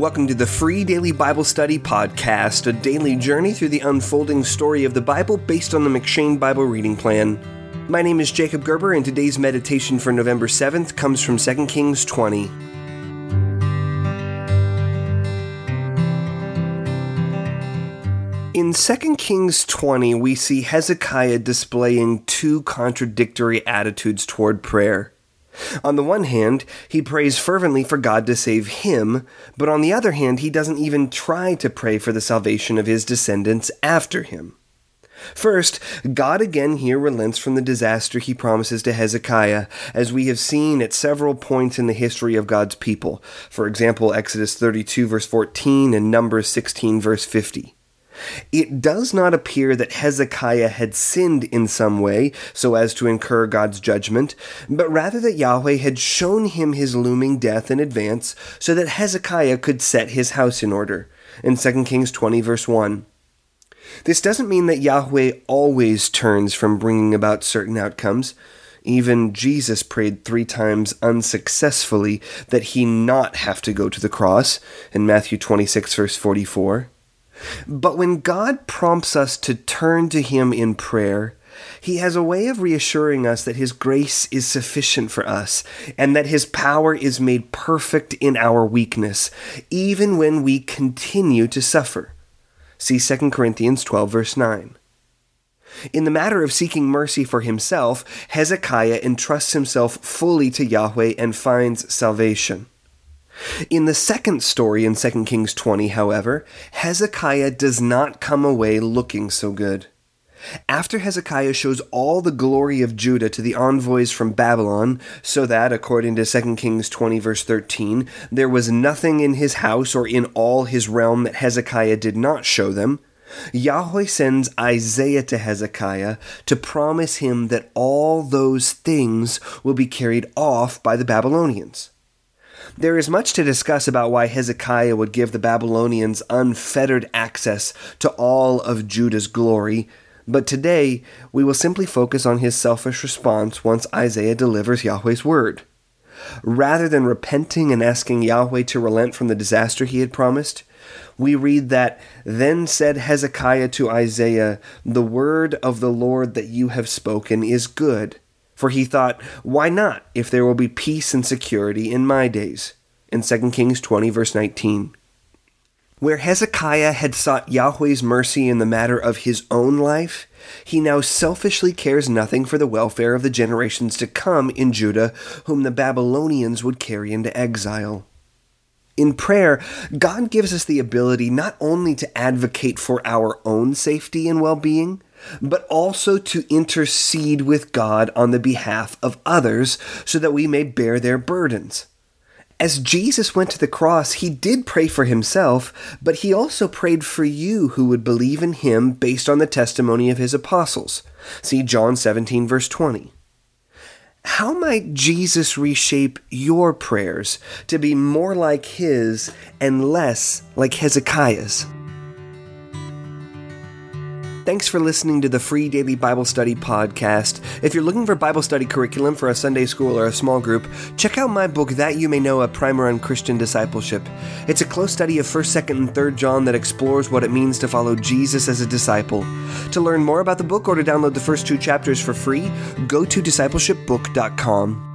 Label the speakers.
Speaker 1: Welcome to the free daily Bible study podcast, a daily journey through the unfolding story of the Bible based on the M'Cheyne Bible reading plan. My name is Jacob Gerber, and today's meditation for November 7th comes from 2 Kings 20. In 2 Kings 20, we see Hezekiah displaying two contradictory attitudes toward prayer. On the one hand, he prays fervently for God to save him, but on the other hand, he doesn't even try to pray for the salvation of his descendants after him. First, God again here relents from the disaster he promises to Hezekiah, as we have seen at several points in the history of God's people. For example, Exodus 32, verse 14, and Numbers 16, verse 50. It does not appear that Hezekiah had sinned in some way so as to incur God's judgment, but rather that Yahweh had shown him his looming death in advance so that Hezekiah could set his house in order. In 2 Kings 20, verse 1. This doesn't mean that Yahweh always turns from bringing about certain outcomes. Even Jesus prayed three times unsuccessfully that he not have to go to the cross in Matthew 26, verse 44. But when God prompts us to turn to Him in prayer, He has a way of reassuring us that His grace is sufficient for us and that His power is made perfect in our weakness, even when we continue to suffer. See 2 Corinthians 12, verse 9. In the matter of seeking mercy for himself, Hezekiah entrusts himself fully to Yahweh and finds salvation. In the second story in 2 Kings 20, however, Hezekiah does not come away looking so good. After Hezekiah shows all the glory of Judah to the envoys from Babylon, so that, according to 2 Kings 20, verse 13, there was nothing in his house or in all his realm that Hezekiah did not show them, Yahweh sends Isaiah to Hezekiah to promise him that all those things will be carried off by the Babylonians. There is much to discuss about why Hezekiah would give the Babylonians unfettered access to all of Judah's glory, but today we will simply focus on his selfish response once Isaiah delivers Yahweh's word. Rather than repenting and asking Yahweh to relent from the disaster he had promised, we read that, Then said Hezekiah to Isaiah, The word of the Lord that you have spoken is good. For he thought, Why not, if there will be peace and security in my days? In 2 Kings 20, verse 19. Where Hezekiah had sought Yahweh's mercy in the matter of his own life, he now selfishly cares nothing for the welfare of the generations to come in Judah, whom the Babylonians would carry into exile. In prayer, God gives us the ability not only to advocate for our own safety and well being, but also to intercede with God on the behalf of others so that we may bear their burdens. As Jesus went to the cross, he did pray for himself, but he also prayed for you who would believe in him based on the testimony of his apostles. See John 17, verse 20. How might Jesus reshape your prayers to be more like his and less like Hezekiah's? Thanks for listening to the free daily Bible study podcast. If you're looking for Bible study curriculum for a Sunday school or a small group, check out my book, That You May Know, a primer on Christian discipleship. It's a close study of 1st, 2nd, and 3rd John that explores what it means to follow Jesus as a disciple. To learn more about the book or to download the first two chapters for free, go to discipleshipbook.com.